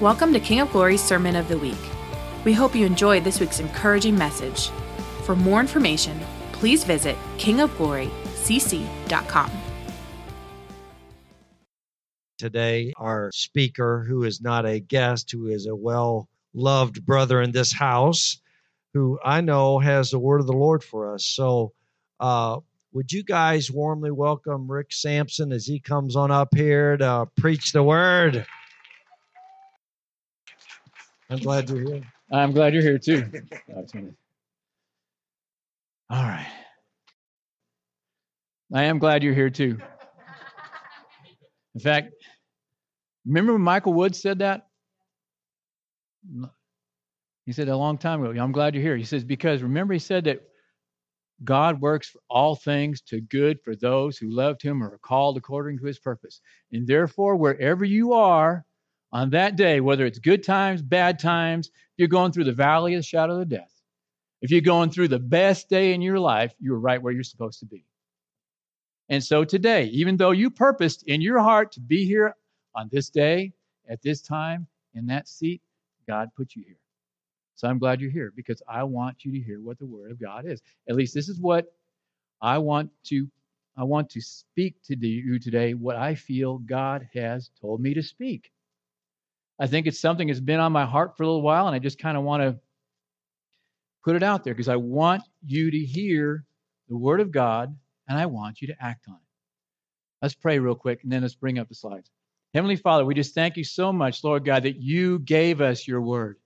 Welcome to King of Glory's Sermon of the Week. We hope you enjoyed this week's encouraging message. For more information, please visit kingofglorycc.com. Today, our speaker, who is not a guest, who is a well loved brother in this house, who I know has the word of the Lord for us. So, uh, would you guys warmly welcome Rick Sampson as he comes on up here to preach the word? I'm glad you're here. I'm glad you're here too. All right. I am glad you're here too. In fact, remember when Michael Woods said that? He said a long time ago, I'm glad you're here. He says, because remember, he said that God works for all things to good for those who loved him or are called according to his purpose. And therefore, wherever you are, on that day, whether it's good times, bad times, you're going through the valley of the shadow of death, if you're going through the best day in your life, you're right where you're supposed to be. And so today, even though you purposed in your heart to be here on this day, at this time, in that seat, God put you here. So I'm glad you're here because I want you to hear what the Word of God is. At least this is what I want to I want to speak to you today what I feel God has told me to speak. I think it's something that's been on my heart for a little while, and I just kind of want to put it out there because I want you to hear the Word of God and I want you to act on it. Let's pray real quick and then let's bring up the slides. Heavenly Father, we just thank you so much, Lord God, that you gave us your Word.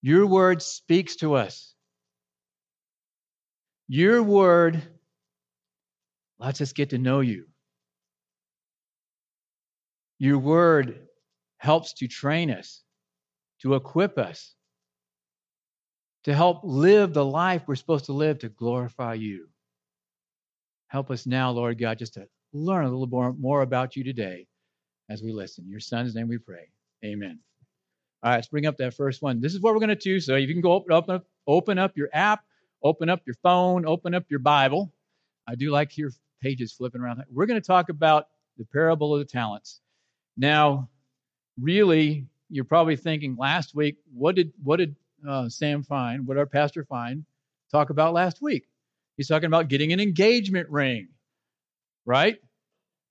Your Word speaks to us. Your Word lets us get to know you. Your word helps to train us, to equip us, to help live the life we're supposed to live to glorify you. Help us now, Lord God, just to learn a little more, more about you today as we listen. In your son's name we pray. Amen. All right, let's bring up that first one. This is what we're going to do. So you can go open, open, up, open up your app, open up your phone, open up your Bible. I do like your pages flipping around. We're going to talk about the parable of the talents. Now, really, you're probably thinking last week, what did what did uh, Sam find? What our pastor find? Talk about last week. He's talking about getting an engagement ring, right?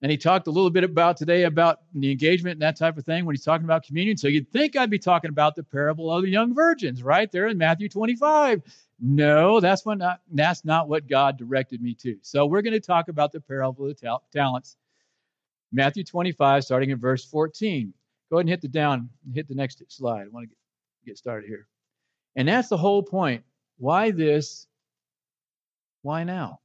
And he talked a little bit about today about the engagement and that type of thing when he's talking about communion. So you'd think I'd be talking about the parable of the young virgins, right there in Matthew 25. No, that's what not, that's not what God directed me to. So we're going to talk about the parable of the ta- talents Matthew 25, starting in verse 14. Go ahead and hit the down, hit the next slide. I want to get, get started here. And that's the whole point. Why this? Why now?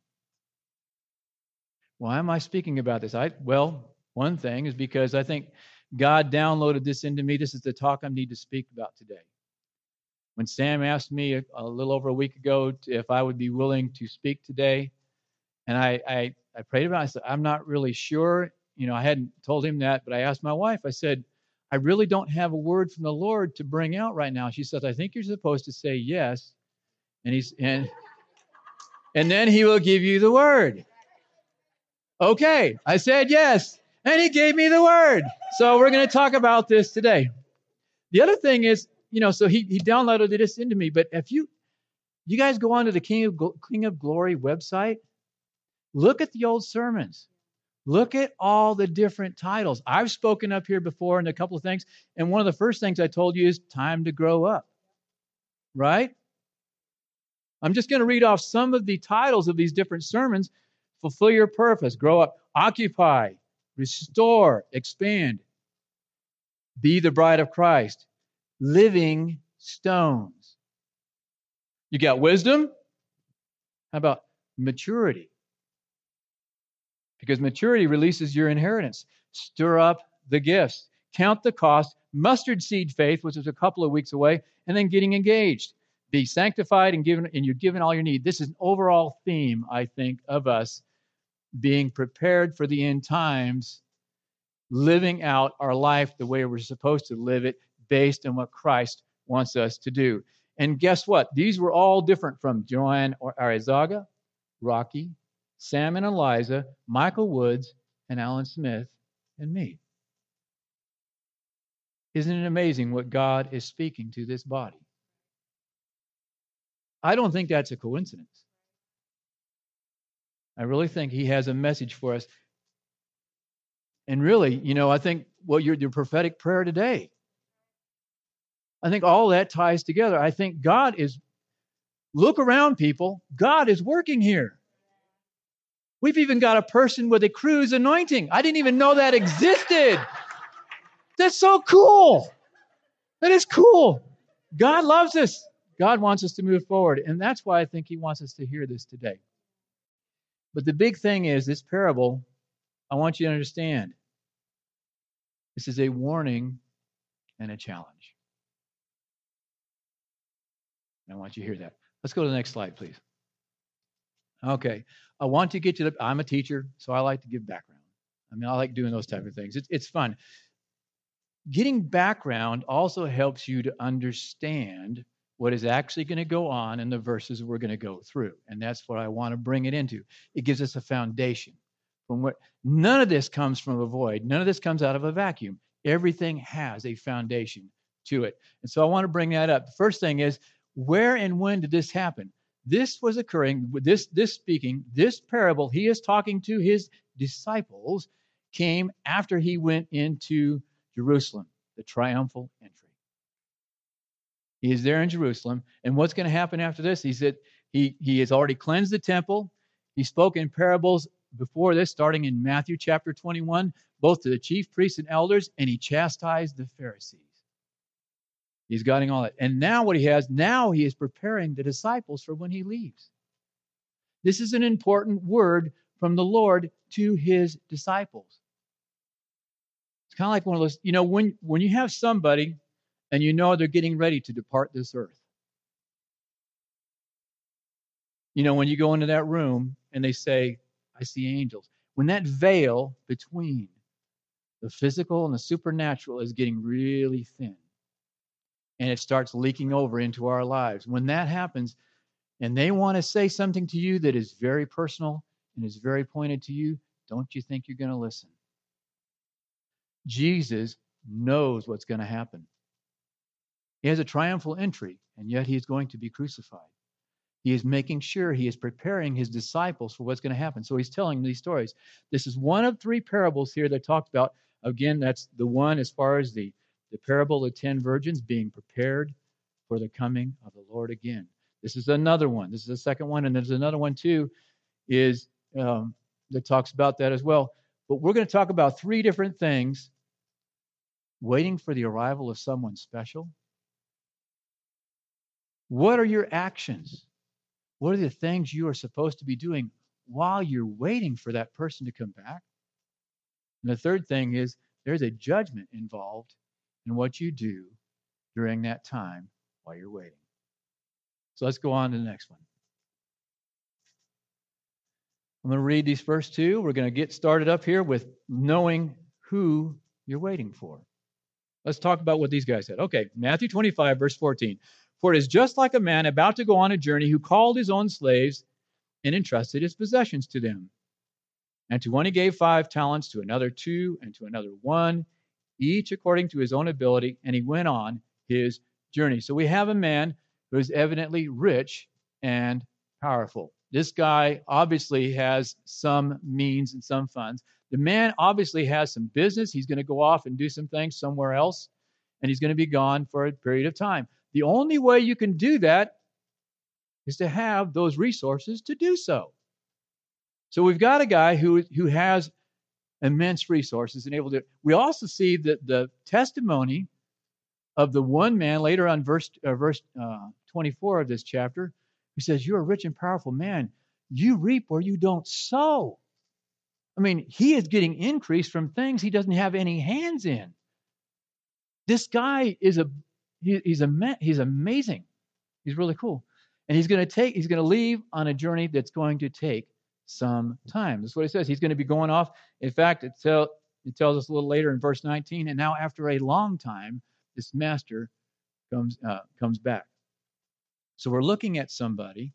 Why am I speaking about this? I well, one thing is because I think God downloaded this into me. This is the talk I need to speak about today. When Sam asked me a, a little over a week ago if I would be willing to speak today, and I, I, I prayed about it, I said, I'm not really sure you know, I hadn't told him that, but I asked my wife, I said, I really don't have a word from the Lord to bring out right now. She says, I think you're supposed to say yes. And he's and and then he will give you the word. Okay, I said yes. And he gave me the word. So we're going to talk about this today. The other thing is, you know, so he, he downloaded this into me, but if you you guys go onto the King of, King of Glory website, look at the old sermons. Look at all the different titles. I've spoken up here before in a couple of things, and one of the first things I told you is time to grow up. Right? I'm just going to read off some of the titles of these different sermons. Fulfill your purpose, grow up, occupy, restore, expand, be the bride of Christ, living stones. You got wisdom? How about maturity? Because maturity releases your inheritance. Stir up the gifts, count the cost, mustard seed faith, which is a couple of weeks away, and then getting engaged. Be sanctified and given, and you're given all you need. This is an overall theme, I think, of us being prepared for the end times, living out our life the way we're supposed to live it based on what Christ wants us to do. And guess what? These were all different from Joanne or Arizaga, Rocky, Sam and Eliza, Michael Woods, and Alan Smith, and me. Isn't it amazing what God is speaking to this body? I don't think that's a coincidence. I really think He has a message for us. And really, you know, I think what your, your prophetic prayer today, I think all that ties together. I think God is, look around, people, God is working here. We've even got a person with a cruise anointing. I didn't even know that existed. That's so cool. That is cool. God loves us. God wants us to move forward. And that's why I think He wants us to hear this today. But the big thing is this parable, I want you to understand this is a warning and a challenge. And I want you to hear that. Let's go to the next slide, please. Okay. I want to get to the, I'm a teacher, so I like to give background. I mean, I like doing those type of things. It's, it's fun. Getting background also helps you to understand what is actually going to go on in the verses we're going to go through. And that's what I want to bring it into. It gives us a foundation from what none of this comes from a void, none of this comes out of a vacuum. Everything has a foundation to it. And so I want to bring that up. The first thing is where and when did this happen? This was occurring, this, this speaking, this parable, he is talking to his disciples, came after he went into Jerusalem, the triumphal entry. He is there in Jerusalem. And what's going to happen after this? He said he, he has already cleansed the temple. He spoke in parables before this, starting in Matthew chapter 21, both to the chief priests and elders, and he chastised the Pharisees. He's guiding all that. And now what he has, now he is preparing the disciples for when he leaves. This is an important word from the Lord to his disciples. It's kind of like one of those, you know, when when you have somebody and you know they're getting ready to depart this earth. You know, when you go into that room and they say, I see angels. When that veil between the physical and the supernatural is getting really thin and it starts leaking over into our lives. When that happens, and they want to say something to you that is very personal and is very pointed to you, don't you think you're going to listen? Jesus knows what's going to happen. He has a triumphal entry, and yet he is going to be crucified. He is making sure he is preparing his disciples for what's going to happen. So he's telling these stories. This is one of three parables here that talked about. Again, that's the one as far as the the parable of the ten virgins being prepared for the coming of the Lord again. This is another one. This is the second one, and there's another one too, is um, that talks about that as well. But we're going to talk about three different things: waiting for the arrival of someone special. What are your actions? What are the things you are supposed to be doing while you're waiting for that person to come back? And the third thing is there's a judgment involved and what you do during that time while you're waiting. So let's go on to the next one. I'm going to read these first two. We're going to get started up here with knowing who you're waiting for. Let's talk about what these guys said. Okay, Matthew 25, verse 14. For it is just like a man about to go on a journey who called his own slaves and entrusted his possessions to them. And to one he gave five talents, to another two, and to another one, each according to his own ability, and he went on his journey. So we have a man who is evidently rich and powerful. This guy obviously has some means and some funds. The man obviously has some business. He's going to go off and do some things somewhere else, and he's going to be gone for a period of time. The only way you can do that is to have those resources to do so. So we've got a guy who, who has immense resources and able to. We also see that the testimony of the one man later on, verse uh, verse uh, 24 of this chapter, who says, "You're a rich and powerful man. You reap where you don't sow." I mean, he is getting increase from things he doesn't have any hands in. This guy is a he, he's a he's amazing. He's really cool, and he's going to take he's going to leave on a journey that's going to take some time. That's what it says. He's going to be going off. In fact, it, tell, it tells us a little later in verse 19, and now after a long time, this master comes uh, comes back. So we're looking at somebody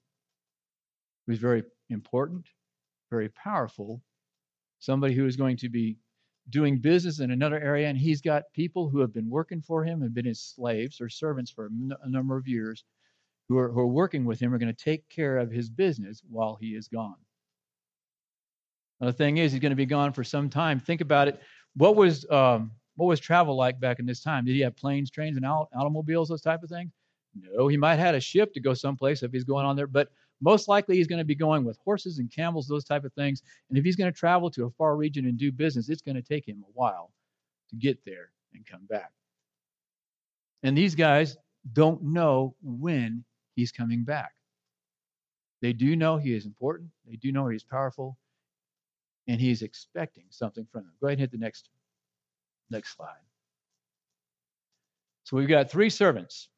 who's very important, very powerful, somebody who is going to be doing business in another area, and he's got people who have been working for him and been his slaves or servants for a number of years who are, who are working with him are going to take care of his business while he is gone. Now, the thing is, he's going to be gone for some time. Think about it. What was um, what was travel like back in this time? Did he have planes, trains, and automobiles, those type of things? No, he might have had a ship to go someplace if he's going on there, but most likely he's going to be going with horses and camels, those type of things. And if he's going to travel to a far region and do business, it's going to take him a while to get there and come back. And these guys don't know when he's coming back. They do know he is important, they do know he's powerful, and he's expecting something from them. Go ahead and hit the next next slide. So we've got three servants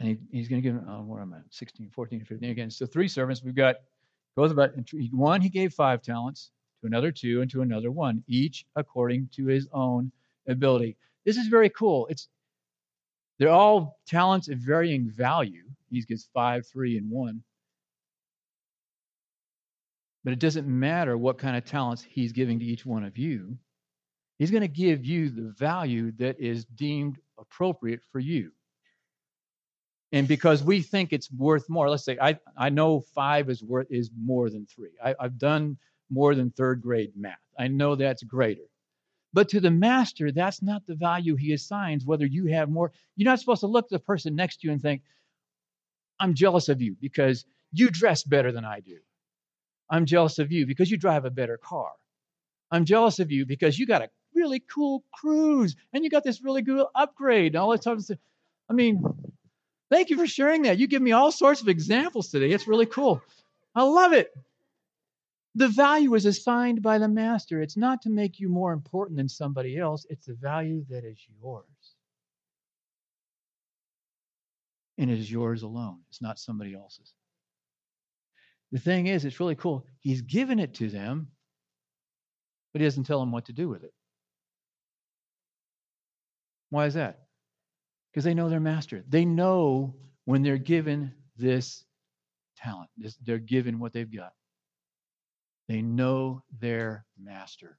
and he, he's going to give, oh, where am I? 16, 14, 15 again. So three servants. We've got, goes about, one he gave five talents, to another two, and to another one, each according to his own ability. This is very cool. It's they're all talents of varying value. He gets five, three, and one. But it doesn't matter what kind of talents he's giving to each one of you. He's going to give you the value that is deemed appropriate for you. And because we think it's worth more let's say i, I know five is worth is more than three. I, i've done more than third grade math. I know that's greater. But to the master that's not the value he assigns whether you have more. You're not supposed to look at the person next to you and think i'm jealous of you because you dress better than i do i'm jealous of you because you drive a better car i'm jealous of you because you got a really cool cruise and you got this really good upgrade and all that stuff i mean Thank you for sharing that. You give me all sorts of examples today. It's really cool. I love it. The value is assigned by the master. It's not to make you more important than somebody else, it's the value that is yours. And it is yours alone, it's not somebody else's. The thing is, it's really cool. He's given it to them, but he doesn't tell them what to do with it. Why is that? because they know their master. They know when they're given this talent, this, they're given what they've got. They know their master.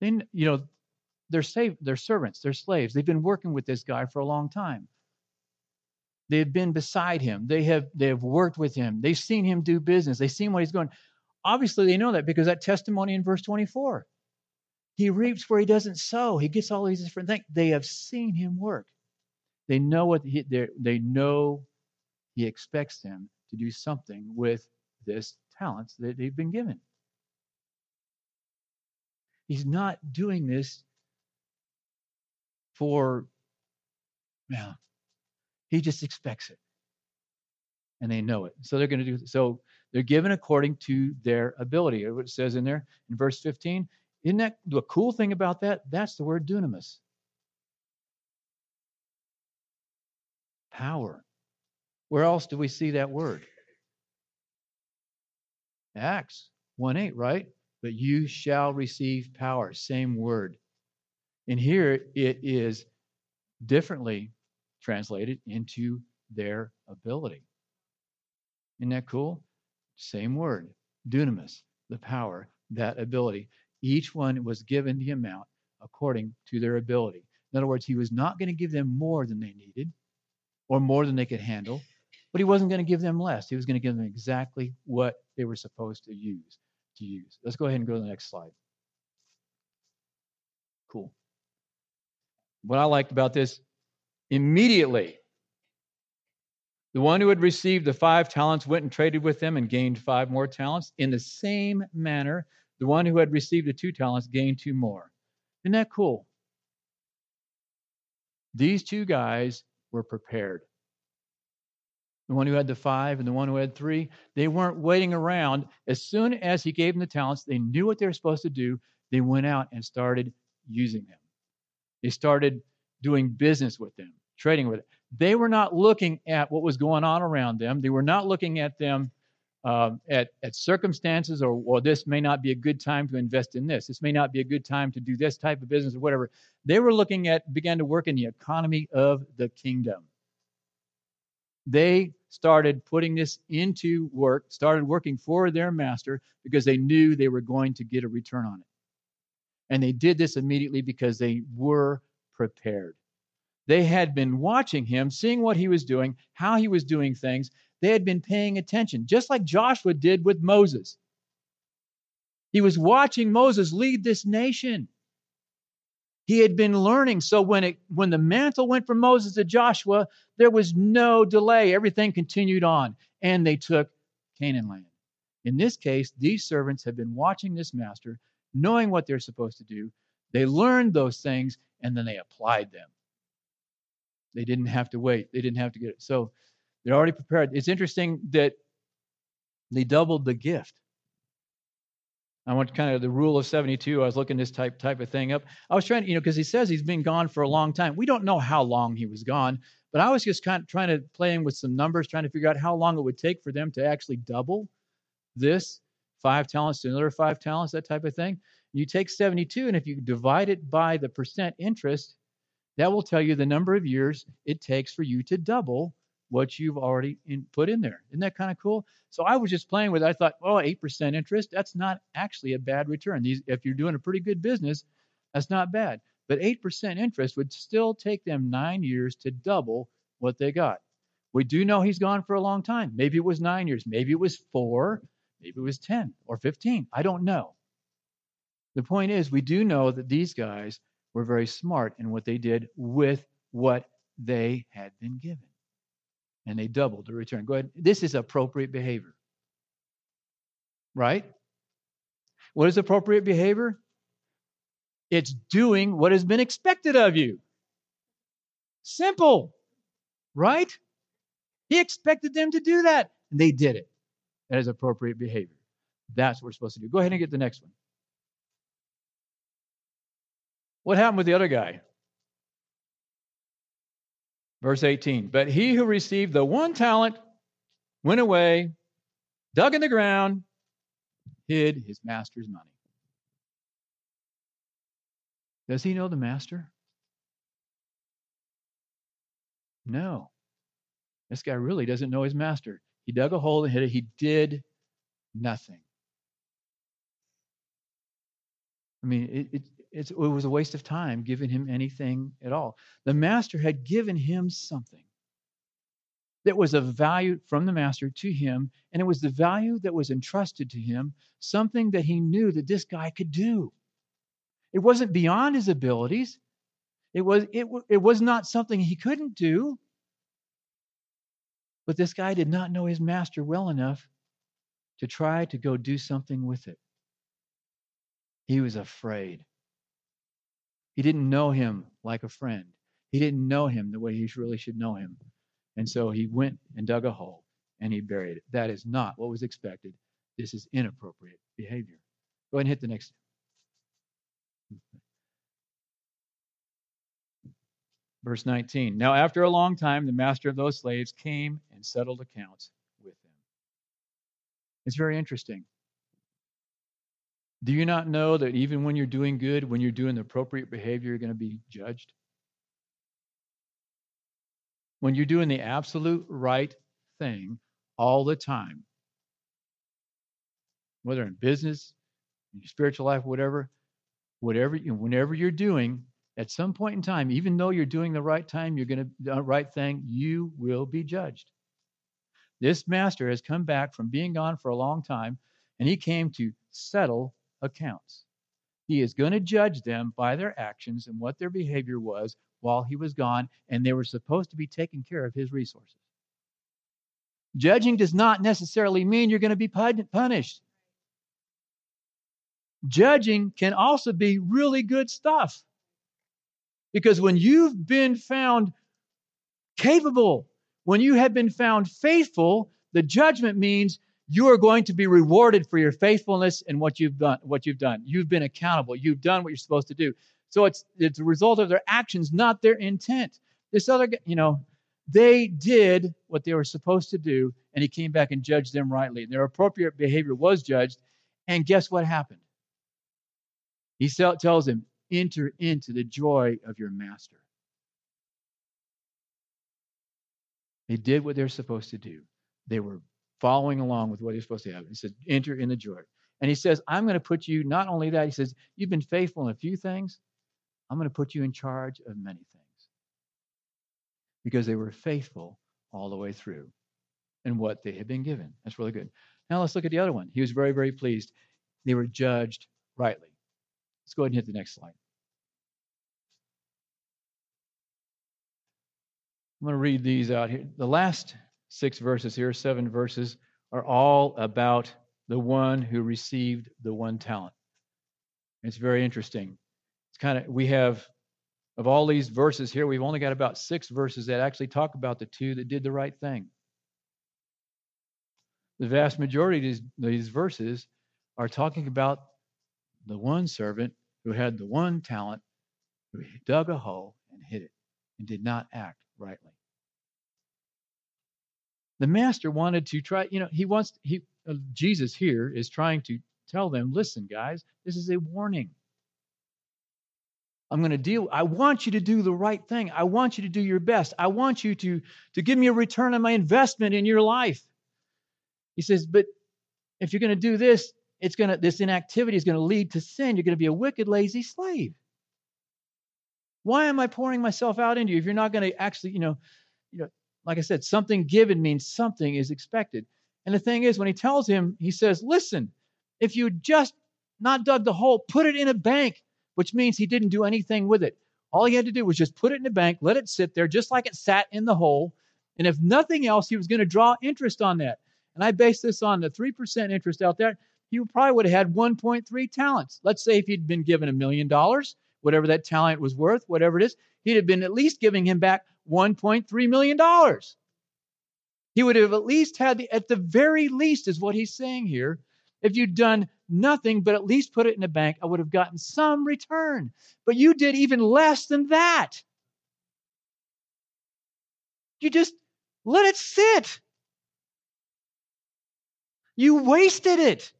Then, you know, they're saved, they're servants, they're slaves. They've been working with this guy for a long time. They have been beside him. They have they have worked with him. They've seen him do business. They've seen what he's going. Obviously, they know that because that testimony in verse 24. He reaps where he doesn't sow. He gets all these different things. They have seen him work. They know what he, they know he expects them to do something with this talents that they've been given. He's not doing this for, yeah, he just expects it. And they know it. So they're going to do so they're given according to their ability. What it says in there in verse 15, isn't that the cool thing about that? That's the word dunamis. Power. Where else do we see that word? Acts 1 8, right? But you shall receive power. Same word. And here it is differently translated into their ability. Isn't that cool? Same word, dunamis, the power, that ability. Each one was given the amount according to their ability. In other words, he was not going to give them more than they needed or more than they could handle, but he wasn't going to give them less. He was going to give them exactly what they were supposed to use to use. Let's go ahead and go to the next slide. Cool. What I liked about this immediately the one who had received the five talents went and traded with them and gained five more talents. In the same manner, the one who had received the two talents gained two more. Isn't that cool? These two guys were prepared. The one who had the five and the one who had three, they weren't waiting around. As soon as he gave them the talents, they knew what they were supposed to do. They went out and started using them. They started doing business with them, trading with it. They were not looking at what was going on around them. They were not looking at them uh, at, at circumstances or, or this may not be a good time to invest in this. This may not be a good time to do this type of business or whatever. They were looking at, began to work in the economy of the kingdom. They started putting this into work, started working for their master because they knew they were going to get a return on it. And they did this immediately because they were prepared. They had been watching him, seeing what he was doing, how he was doing things. They had been paying attention, just like Joshua did with Moses. He was watching Moses lead this nation. He had been learning. So when it when the mantle went from Moses to Joshua, there was no delay. Everything continued on, and they took Canaan land. In this case, these servants have been watching this master, knowing what they're supposed to do. They learned those things, and then they applied them. They didn't have to wait. They didn't have to get it. So they're already prepared. It's interesting that they doubled the gift. I went kind of the rule of 72. I was looking this type type of thing up. I was trying to, you know, because he says he's been gone for a long time. We don't know how long he was gone, but I was just kind of trying to play in with some numbers, trying to figure out how long it would take for them to actually double this five talents to another five talents, that type of thing. You take 72, and if you divide it by the percent interest, that will tell you the number of years it takes for you to double what you've already in, put in there. Isn't that kind of cool? So I was just playing with it. I thought, oh, 8% interest, that's not actually a bad return. These, if you're doing a pretty good business, that's not bad. But 8% interest would still take them nine years to double what they got. We do know he's gone for a long time. Maybe it was nine years. Maybe it was four. Maybe it was 10 or 15. I don't know. The point is, we do know that these guys were very smart in what they did with what they had been given. And they doubled the return. Go ahead. This is appropriate behavior. Right? What is appropriate behavior? It's doing what has been expected of you. Simple. Right? He expected them to do that, and they did it. That is appropriate behavior. That's what we're supposed to do. Go ahead and get the next one. What happened with the other guy? Verse 18. But he who received the one talent went away, dug in the ground, hid his master's money. Does he know the master? No. This guy really doesn't know his master. He dug a hole and hid it. He did nothing. I mean, it, it, it was a waste of time giving him anything at all. The master had given him something that was of value from the master to him, and it was the value that was entrusted to him, something that he knew that this guy could do. It wasn't beyond his abilities. It was it, it was not something he couldn't do. But this guy did not know his master well enough to try to go do something with it. He was afraid. He didn't know him like a friend. He didn't know him the way he really should know him. And so he went and dug a hole and he buried it. That is not what was expected. This is inappropriate behavior. Go ahead and hit the next. Verse 19. Now, after a long time, the master of those slaves came and settled accounts with them. It's very interesting. Do you not know that even when you're doing good, when you're doing the appropriate behavior, you're going to be judged? When you're doing the absolute right thing all the time, whether in business, in your spiritual life, whatever, whatever, whenever you're doing, at some point in time, even though you're doing the right time, you're going to the right thing, you will be judged. This master has come back from being gone for a long time, and he came to settle accounts. He is going to judge them by their actions and what their behavior was while he was gone, and they were supposed to be taking care of his resources. Judging does not necessarily mean you're going to be punished. Judging can also be really good stuff. Because when you've been found capable, when you have been found faithful, the judgment means you are going to be rewarded for your faithfulness and what you've done what you've done. You've been accountable. You've done what you're supposed to do. So it's it's a result of their actions not their intent. This other you know they did what they were supposed to do and he came back and judged them rightly. Their appropriate behavior was judged and guess what happened? He tells them enter into the joy of your master. They did what they're supposed to do. They were following along with what he's supposed to have. He said, enter in the joy. And he says, I'm going to put you, not only that, he says, you've been faithful in a few things. I'm going to put you in charge of many things. Because they were faithful all the way through in what they had been given. That's really good. Now let's look at the other one. He was very, very pleased. They were judged rightly. Let's go ahead and hit the next slide. I'm going to read these out here. The last six verses here, seven verses, are all about the one who received the one talent. It's very interesting. It's kind of, we have, of all these verses here, we've only got about six verses that actually talk about the two that did the right thing. The vast majority of these, verses are talking about the one servant who had the one talent, who dug a hole and hid it and did not act rightly. The master wanted to try, you know, he wants, he, uh, Jesus here is trying to tell them, listen, guys, this is a warning. I'm going to deal. I want you to do the right thing. I want you to do your best. I want you to, to give me a return on my investment in your life. He says, but if you're going to do this, it's going to this inactivity is going to lead to sin. You're going to be a wicked, lazy slave. Why am I pouring myself out into you if you're not going to actually, you know, you know, like I said, something given means something is expected. And the thing is, when he tells him, he says, listen, if you just not dug the hole, put it in a bank, which means he didn't do anything with it. All he had to do was just put it in a bank, let it sit there just like it sat in the hole. And if nothing else, he was going to draw interest on that. And I base this on the 3% interest out there. He probably would have had 1.3 talents. Let's say if he'd been given a million dollars, whatever that talent was worth, whatever it is, he'd have been at least giving him back $1.3 million. He would have at least had, the, at the very least, is what he's saying here. If you'd done nothing but at least put it in a bank, I would have gotten some return. But you did even less than that. You just let it sit. You wasted it.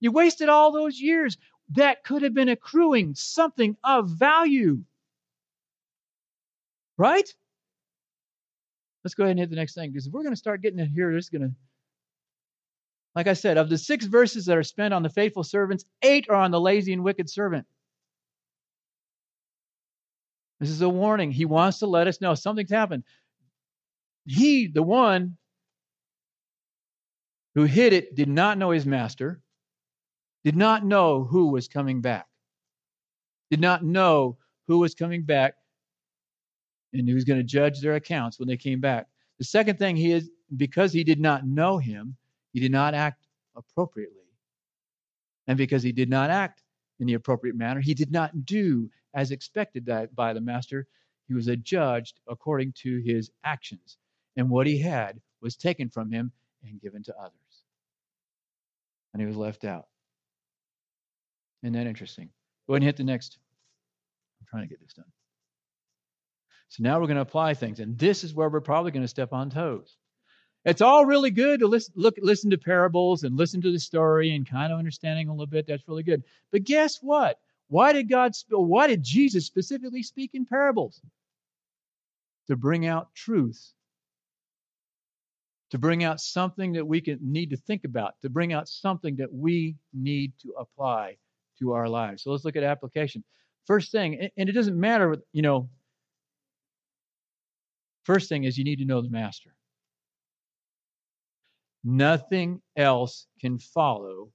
You wasted all those years that could have been accruing something of value. Right? Let's go ahead and hit the next thing because if we're going to start getting in here, it's going to, like I said, of the six verses that are spent on the faithful servants, eight are on the lazy and wicked servant. This is a warning. He wants to let us know something's happened. He, the one who hid it, did not know his master, did not know who was coming back, did not know who was coming back and he was going to judge their accounts when they came back. The second thing he is because he did not know him, he did not act appropriately. And because he did not act in the appropriate manner, he did not do as expected by the master. He was adjudged according to his actions. And what he had was taken from him and given to others. And he was left out. Isn't that interesting? Go ahead and hit the next. I'm trying to get this done. So now we're going to apply things. And this is where we're probably going to step on toes. It's all really good to listen, look, listen to parables and listen to the story and kind of understanding a little bit. That's really good. But guess what? Why did God, why did Jesus specifically speak in parables? To bring out truth. To bring out something that we can need to think about, to bring out something that we need to apply to our lives. So let's look at application. First thing, and it doesn't matter, you know, First thing is you need to know the master. Nothing else can follow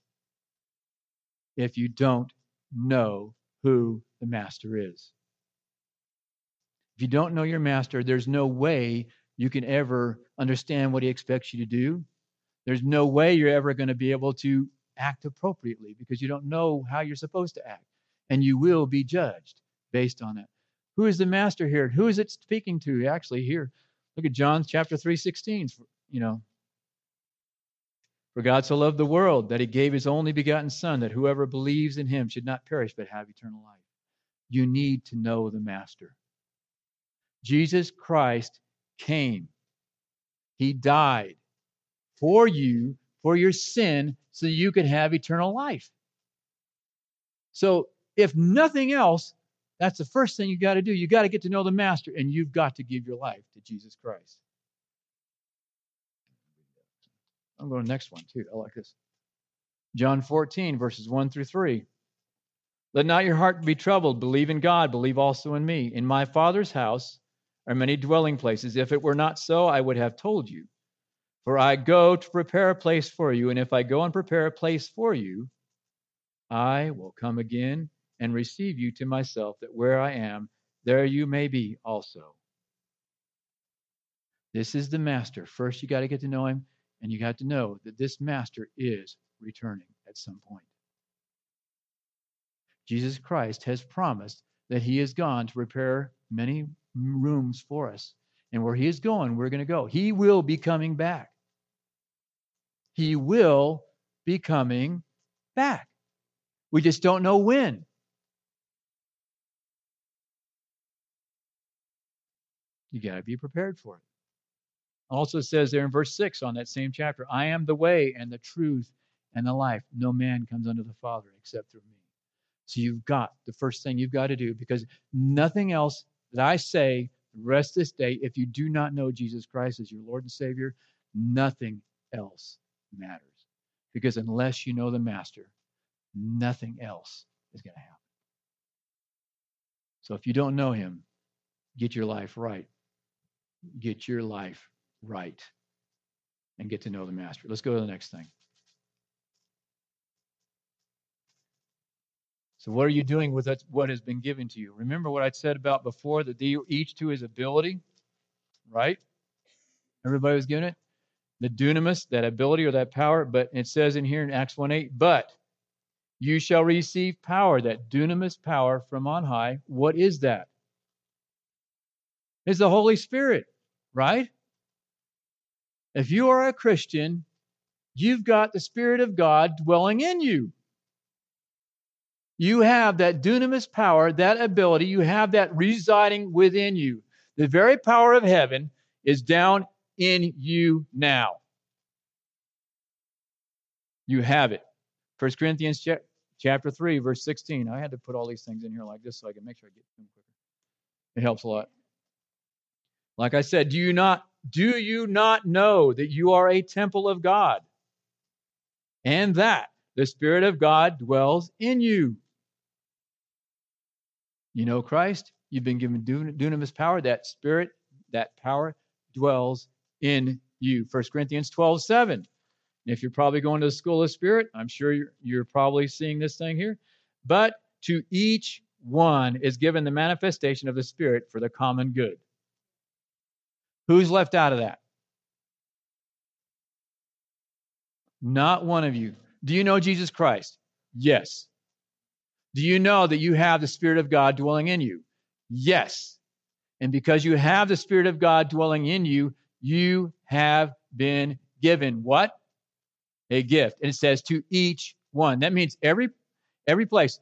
if you don't know who the master is. If you don't know your master, there's no way you can ever understand what he expects you to do. There's no way you're ever going to be able to act appropriately because you don't know how you're supposed to act. And you will be judged based on that. Who is the master here? Who is it speaking to actually here? Look at John chapter 3, 16. You know, for God so loved the world that he gave his only begotten Son, that whoever believes in him should not perish but have eternal life. You need to know the Master. Jesus Christ came, he died for you, for your sin, so you could have eternal life. So, if nothing else, that's the first thing you got to do. You got to get to know the Master, and you've got to give your life to Jesus Christ. I'm going to the next one too. I like this. John 14, verses 1 through 3. Let not your heart be troubled. Believe in God. Believe also in me. In my Father's house are many dwelling places. If it were not so, I would have told you. For I go to prepare a place for you. And if I go and prepare a place for you, I will come again and receive you to myself, that where I am, there you may be also. This is the master. First, you got to get to know him, and you got to know that this master is returning at some point. Jesus Christ has promised that he is gone to prepare many rooms for us. And where he is going, we're going to go. He will be coming back. He will be coming back. We just don't know when. You got to be prepared for it. Also says there in verse 6 on that same chapter, I am the way and the truth and the life. No man comes unto the Father except through me. So you've got the first thing you've got to do because nothing else that I say the rest of this day, if you do not know Jesus Christ as your Lord and Savior, nothing else matters. Because unless you know the Master, nothing else is going to happen. So if you don't know Him, get your life right. Get your life right and get to know the Master. Let's go to the next thing. So, what are you doing with what has been given to you? Remember what I said about before that the, each to his ability, right? Everybody was given it. The dunamis, that ability or that power, but it says in here in Acts 1 8, but you shall receive power, that dunamis power from on high. What is that? It's the Holy Spirit, right? If you are a Christian, you've got the Spirit of God dwelling in you. You have that dunamis power, that ability, you have that residing within you. The very power of heaven is down in you now. You have it. 1 Corinthians chapter 3, verse 16. I had to put all these things in here like this so I can make sure I get them quicker. It helps a lot. Like I said, do you not do you not know that you are a temple of God and that the Spirit of God dwells in you? You know Christ, you've been given dunamis power. That spirit, that power dwells in you. 1 Corinthians 12, 7. And if you're probably going to the school of spirit, I'm sure you're, you're probably seeing this thing here. But to each one is given the manifestation of the Spirit for the common good. Who's left out of that? Not one of you. Do you know Jesus Christ? Yes. Do you know that you have the Spirit of God dwelling in you? Yes. And because you have the Spirit of God dwelling in you, you have been given what? A gift. And it says to each one. That means every every place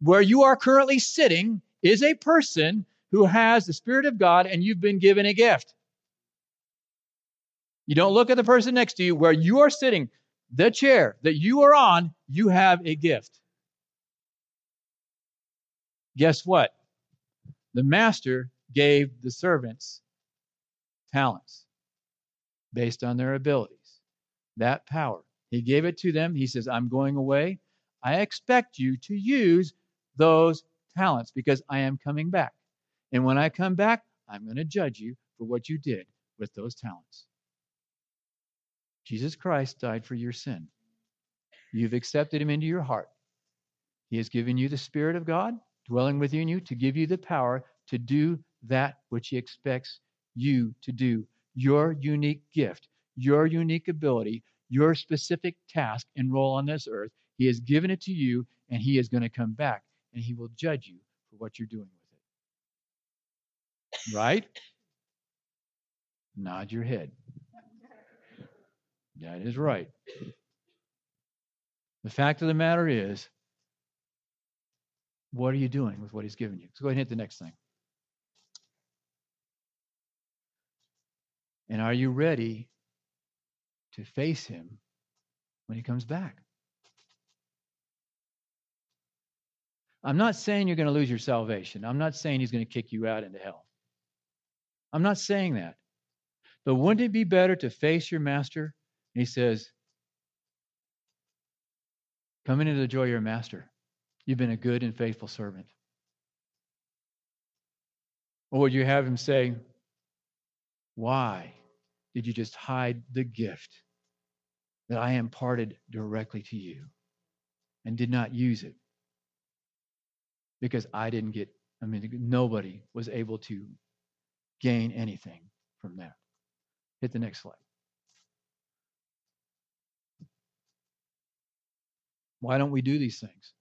where you are currently sitting is a person who has the Spirit of God and you've been given a gift. You don't look at the person next to you where you are sitting, the chair that you are on, you have a gift guess what? The master gave the servants talents based on their abilities, that power. He gave it to them. He says, I'm going away. I expect you to use those talents because I am coming back. And when I come back, I'm going to judge you for what you did with those talents. Jesus Christ died for your sin. You've accepted him into your heart. He has given you the Spirit of God dwelling within you to give you the power to do that which He expects you to do. Your unique gift, your unique ability, your specific task and role on this earth. He has given it to you, and He is going to come back and He will judge you for what you're doing with it. Right? Nod your head. That is right. The fact of the matter is, what are you doing with what he's given you? Go ahead and hit the next thing. And are you ready to face him when he comes back? I'm not saying you're going to lose your salvation. I'm not saying he's going to kick you out into hell. I'm not saying that. But wouldn't it be better to face your master And he says, Come into the joy of your master. You've been a good and faithful servant. Or would you have him say, Why did you just hide the gift that I imparted directly to you and did not use it? Because I didn't get, I mean, nobody was able to gain anything from that. Hit the next slide. Why don't we do these things?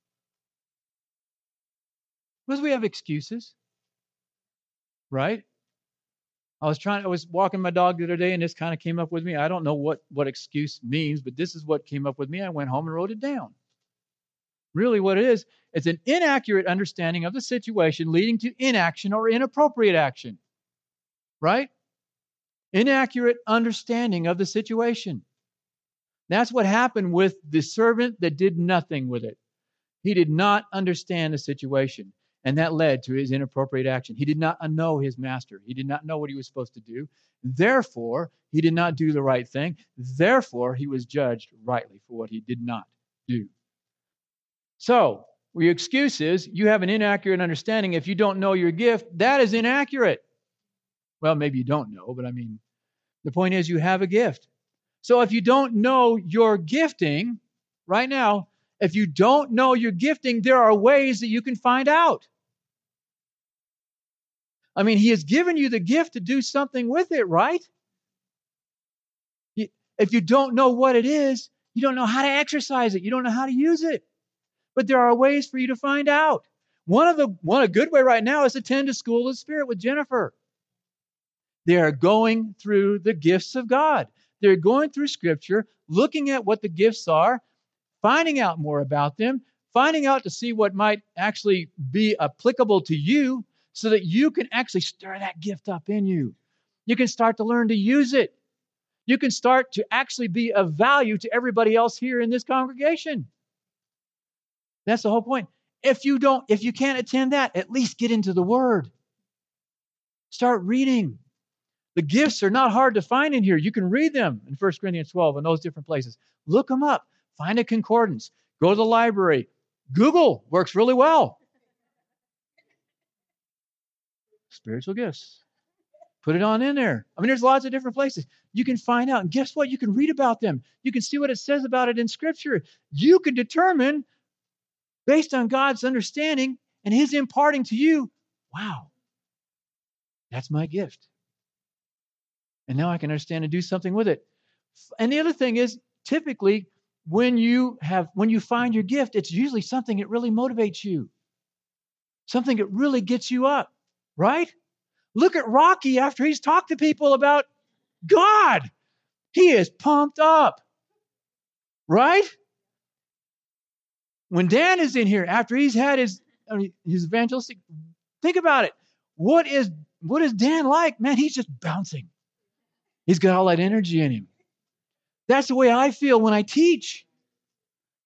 Because we have excuses, right? I was trying, I was walking my dog the other day and this kind of came up with me. I don't know what, what excuse means, but this is what came up with me. I went home and wrote it down. Really, what it is, it's an inaccurate understanding of the situation leading to inaction or inappropriate action, right? Inaccurate understanding of the situation. That's what happened with the servant that did nothing with it. He did not understand the situation, and that led to his inappropriate action. He did not know his master, he did not know what he was supposed to do. Therefore, he did not do the right thing. Therefore, he was judged rightly for what he did not do. So, your excuse is you have an inaccurate understanding. If you don't know your gift, that is inaccurate. Well, maybe you don't know, but I mean, the point is you have a gift. So if you don't know your gifting right now, if you don't know your gifting, there are ways that you can find out. I mean, he has given you the gift to do something with it, right? If you don't know what it is, you don't know how to exercise it, you don't know how to use it. But there are ways for you to find out. One of the one a good way right now is attend a school of spirit with Jennifer. They are going through the gifts of God. They're going through scripture, looking at what the gifts are, finding out more about them, finding out to see what might actually be applicable to you so that you can actually stir that gift up in you. You can start to learn to use it. You can start to actually be of value to everybody else here in this congregation. That's the whole point. If you don't, if you can't attend that, at least get into the Word. Start reading. The gifts are not hard to find in here. You can read them in 1 Corinthians 12 and those different places. Look them up. Find a concordance. Go to the library. Google works really well. Spiritual gifts. Put it on in there. I mean, there's lots of different places. You can find out. And guess what? You can read about them. You can see what it says about it in Scripture. You can determine, based on God's understanding and His imparting to you, wow, that's my gift. And now I can understand and do something with it. And the other thing is, typically, when you have when you find your gift, it's usually something that really motivates you. Something that really gets you up, right? Look at Rocky after he's talked to people about God. He is pumped up. Right? When Dan is in here after he's had his his evangelistic think about it. What is what is Dan like? Man, he's just bouncing. He's got all that energy in him. That's the way I feel when I teach.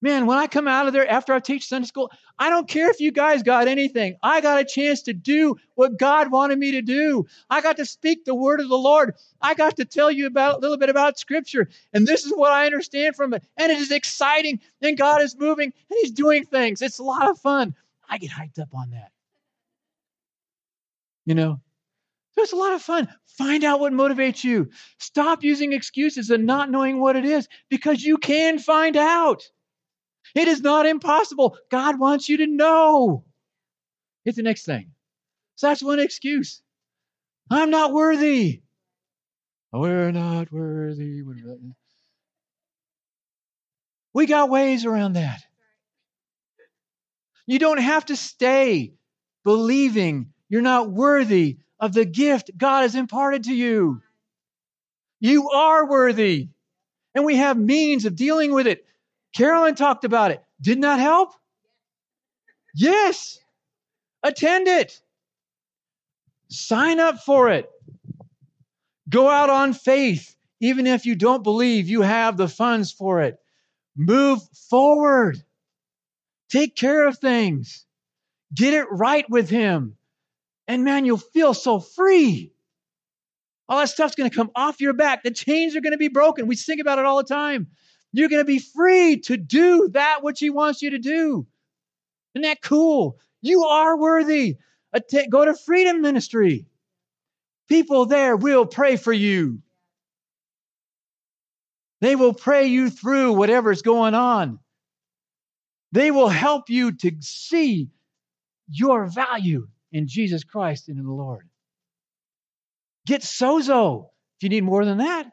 Man, when I come out of there after I teach Sunday school, I don't care if you guys got anything. I got a chance to do what God wanted me to do. I got to speak the word of the Lord. I got to tell you about a little bit about scripture. And this is what I understand from it. And it is exciting. And God is moving and He's doing things. It's a lot of fun. I get hyped up on that. You know, it's a lot of fun. Find out what motivates you. Stop using excuses and not knowing what it is because you can find out. It is not impossible. God wants you to know. It's the next thing. So that's one excuse. I'm not worthy. Oh, we're not worthy. We got ways around that. You don't have to stay believing you're not worthy of the gift God has imparted to you. You are worthy. And we have means of dealing with it. Carolyn talked about it. Did not that help? Yes. Attend it. Sign up for it. Go out on faith, even if you don't believe you have the funds for it. Move forward. Take care of things. Get it right with Him. And man, you'll feel so free. All that stuff's going to come off your back. The chains are going to be broken. We sing about it all the time. You're going to be free to do that which He wants you to do. Isn't that cool? You are worthy. Go to Freedom Ministry. People there will pray for you. They will pray you through whatever's going on. They will help you to see your value in Jesus Christ and in the Lord. Get sozo if you need more than that.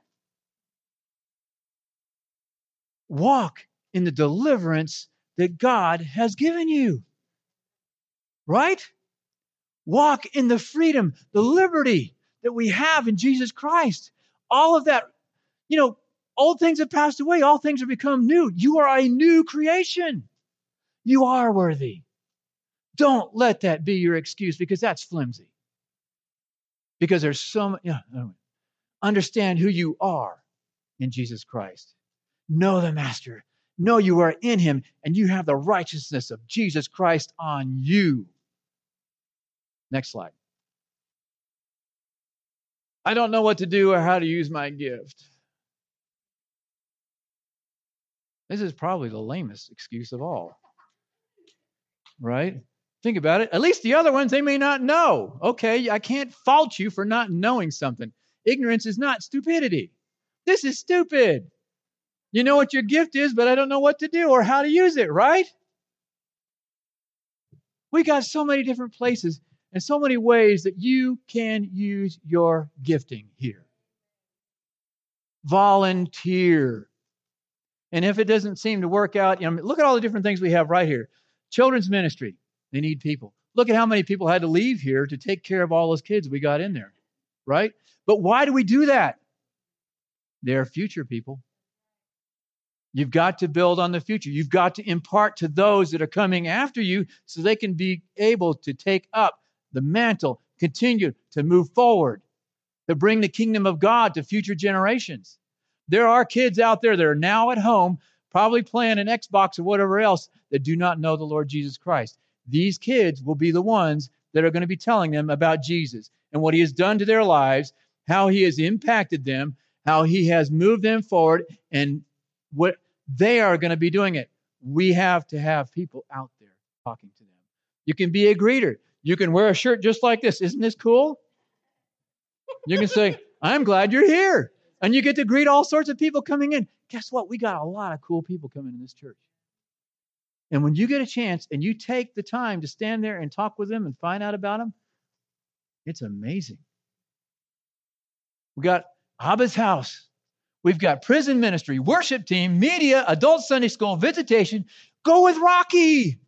Walk in the deliverance that God has given you. Right? Walk in the freedom, the liberty that we have in Jesus Christ. All of that, you know, old things have passed away, all things have become new. You are a new creation. You are worthy. Don't let that be your excuse because that's flimsy. Because there's so yeah, understand who you are in Jesus Christ. Know the Master. Know you are in Him and you have the righteousness of Jesus Christ on you. Next slide. I don't know what to do or how to use my gift. This is probably the lamest excuse of all. Right? Think about it. At least the other ones, they may not know. Okay, I can't fault you for not knowing something. Ignorance is not stupidity. This is stupid. You know what your gift is, but I don't know what to do or how to use it, right? We got so many different places and so many ways that you can use your gifting here. Volunteer. And if it doesn't seem to work out, you know, look at all the different things we have right here. Children's ministry, they need people. Look at how many people had to leave here to take care of all those kids we got in there, right? But why do we do that? They're future people. You've got to build on the future. You've got to impart to those that are coming after you so they can be able to take up the mantle, continue to move forward, to bring the kingdom of God to future generations. There are kids out there that are now at home, probably playing an Xbox or whatever else, that do not know the Lord Jesus Christ. These kids will be the ones that are going to be telling them about Jesus and what he has done to their lives, how he has impacted them, how he has moved them forward, and what they are going to be doing it. We have to have people out there talking to them. You can be a greeter. You can wear a shirt just like this. Isn't this cool? You can say, I'm glad you're here. And you get to greet all sorts of people coming in. Guess what? We got a lot of cool people coming in this church. And when you get a chance and you take the time to stand there and talk with them and find out about them, it's amazing. We got Abba's house. We've got prison ministry, worship team, media, adult Sunday school, visitation. Go with Rocky.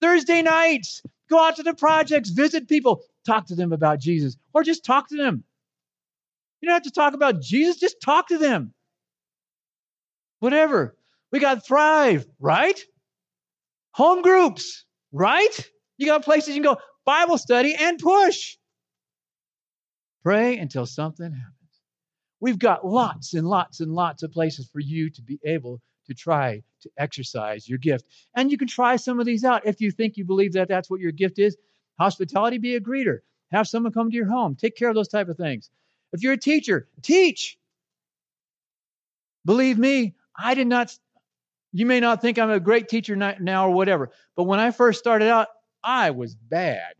Thursday nights, go out to the projects, visit people, talk to them about Jesus, or just talk to them. You don't have to talk about Jesus, just talk to them. Whatever. We got Thrive, right? Home groups, right? You got places you can go Bible study and push. Pray until something happens. We've got lots and lots and lots of places for you to be able to try to exercise your gift. And you can try some of these out if you think you believe that that's what your gift is. Hospitality, be a greeter. Have someone come to your home. Take care of those type of things. If you're a teacher, teach. Believe me, I did not you may not think I'm a great teacher now or whatever, but when I first started out, I was bad.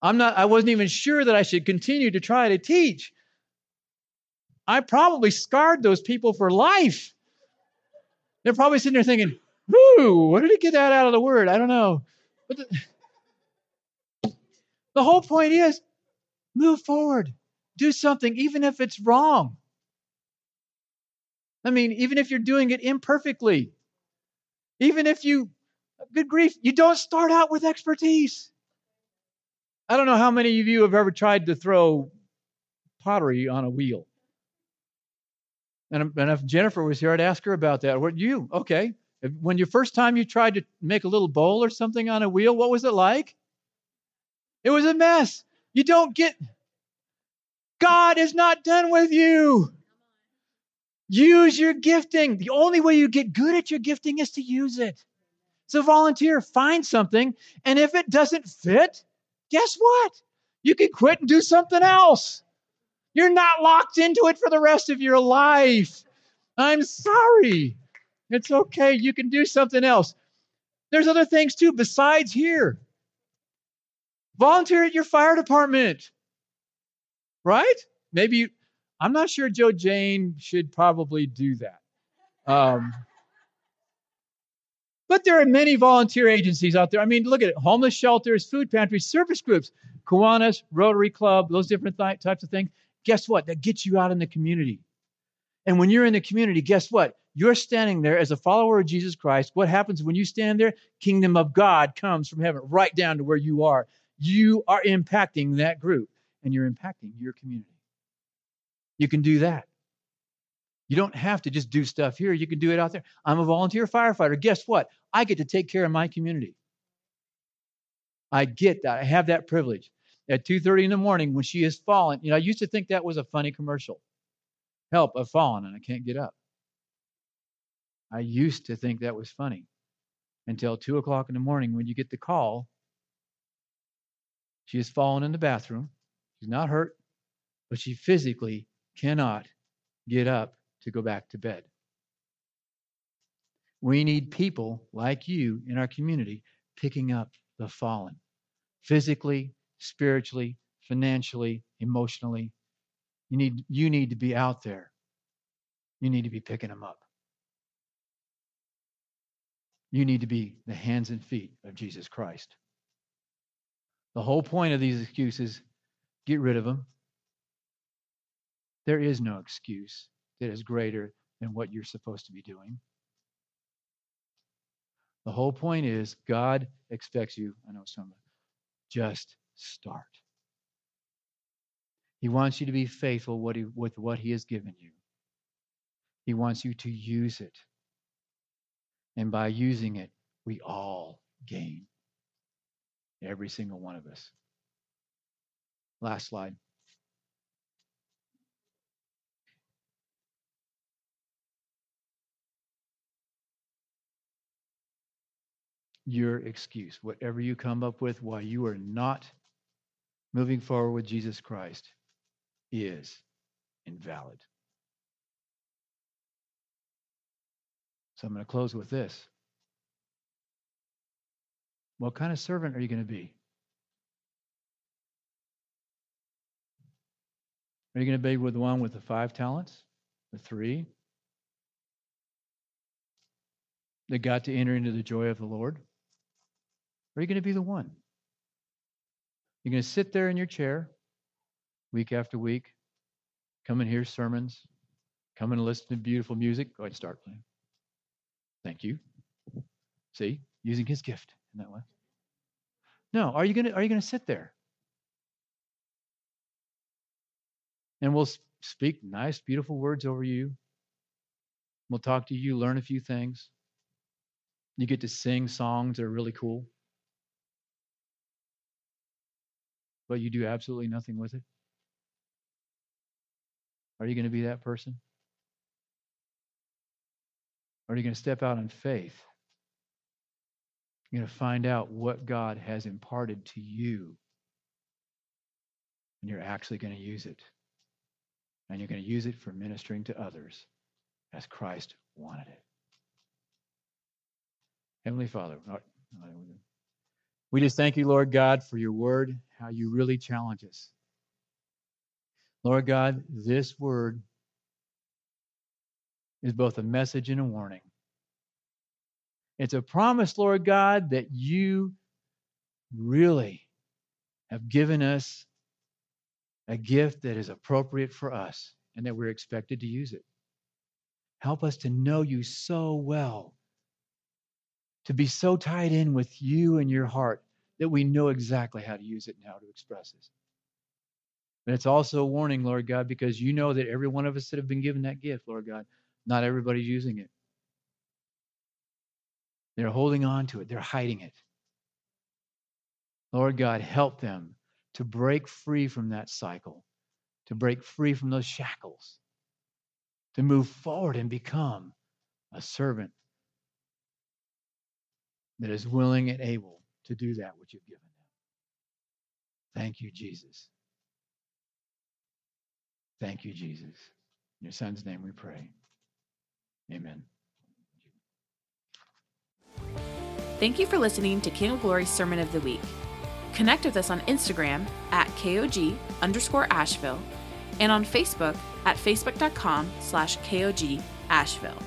I'm not I wasn't even sure that I should continue to try to teach. I probably scarred those people for life. They're probably sitting there thinking, "Whoo, where did he get that out of the word? I don't know." But the, the whole point is move forward. Do something even if it's wrong. I mean, even if you're doing it imperfectly, even if you, good grief, you don't start out with expertise. I don't know how many of you have ever tried to throw pottery on a wheel. And, and if Jennifer was here, I'd ask her about that. What you? Okay. When your first time you tried to make a little bowl or something on a wheel, what was it like? It was a mess. You don't get. God is not done with you. Use your gifting. The only way you get good at your gifting is to use it. So volunteer, find something, and if it doesn't fit, guess what? You can quit and do something else. You're not locked into it for the rest of your life. I'm sorry. It's okay. You can do something else. There's other things too besides here. Volunteer at your fire department. Right? Maybe I'm not sure Joe Jane should probably do that. Um, but there are many volunteer agencies out there. I mean, look at it homeless shelters, food pantries, service groups, Kiwanis, Rotary Club, those different th- types of things. Guess what? That gets you out in the community. And when you're in the community, guess what? You're standing there as a follower of Jesus Christ. What happens when you stand there? Kingdom of God comes from heaven right down to where you are. You are impacting that group and you're impacting your community. You can do that. You don't have to just do stuff here. You can do it out there. I'm a volunteer firefighter. Guess what? I get to take care of my community. I get that. I have that privilege. At 2:30 in the morning when she has fallen, you know, I used to think that was a funny commercial. Help, I've fallen and I can't get up. I used to think that was funny until two o'clock in the morning when you get the call. She has fallen in the bathroom. She's not hurt, but she physically cannot get up to go back to bed. We need people like you in our community picking up the fallen physically, spiritually, financially, emotionally. You need, you need to be out there. You need to be picking them up. You need to be the hands and feet of Jesus Christ. The whole point of these excuses get rid of them. There is no excuse that is greater than what you're supposed to be doing. The whole point is God expects you, I know some, just start. He wants you to be faithful what he, with what He has given you. He wants you to use it. And by using it, we all gain. Every single one of us. Last slide. Your excuse. Whatever you come up with why you are not moving forward with Jesus Christ is invalid. So I'm going to close with this. What kind of servant are you going to be? Are you going to be with the one with the five talents, the three, that got to enter into the joy of the Lord? Are you going to be the one? You're going to sit there in your chair week after week, come and hear sermons, come and listen to beautiful music. Go ahead and start playing. Thank you. See, using his gift in that way. No, are you going to are you going to sit there? And we'll speak nice, beautiful words over you. We'll talk to you, learn a few things. You get to sing songs that are really cool. But you do absolutely nothing with it? Are you going to be that person? Are you going to step out in faith? You're going to find out what God has imparted to you, and you're actually going to use it. And you're going to use it for ministering to others as Christ wanted it. Heavenly Father, we just thank you, Lord God, for your word, how you really challenge us. Lord God, this word is both a message and a warning. It's a promise, Lord God, that you really have given us a gift that is appropriate for us and that we're expected to use it. Help us to know you so well to be so tied in with you and your heart that we know exactly how to use it and how to express it. But it's also a warning, Lord God, because you know that every one of us that have been given that gift, Lord God, not everybody's using it. They're holding on to it, they're hiding it. Lord God, help them to break free from that cycle, to break free from those shackles, to move forward and become a servant that is willing and able to do that which you've given them. Thank you, Jesus. Thank you, Jesus. In your son's name we pray. Amen. Thank you for listening to King of Glory's Sermon of the Week. Connect with us on Instagram at KOG underscore Asheville and on Facebook at facebook.com slash KOG Asheville.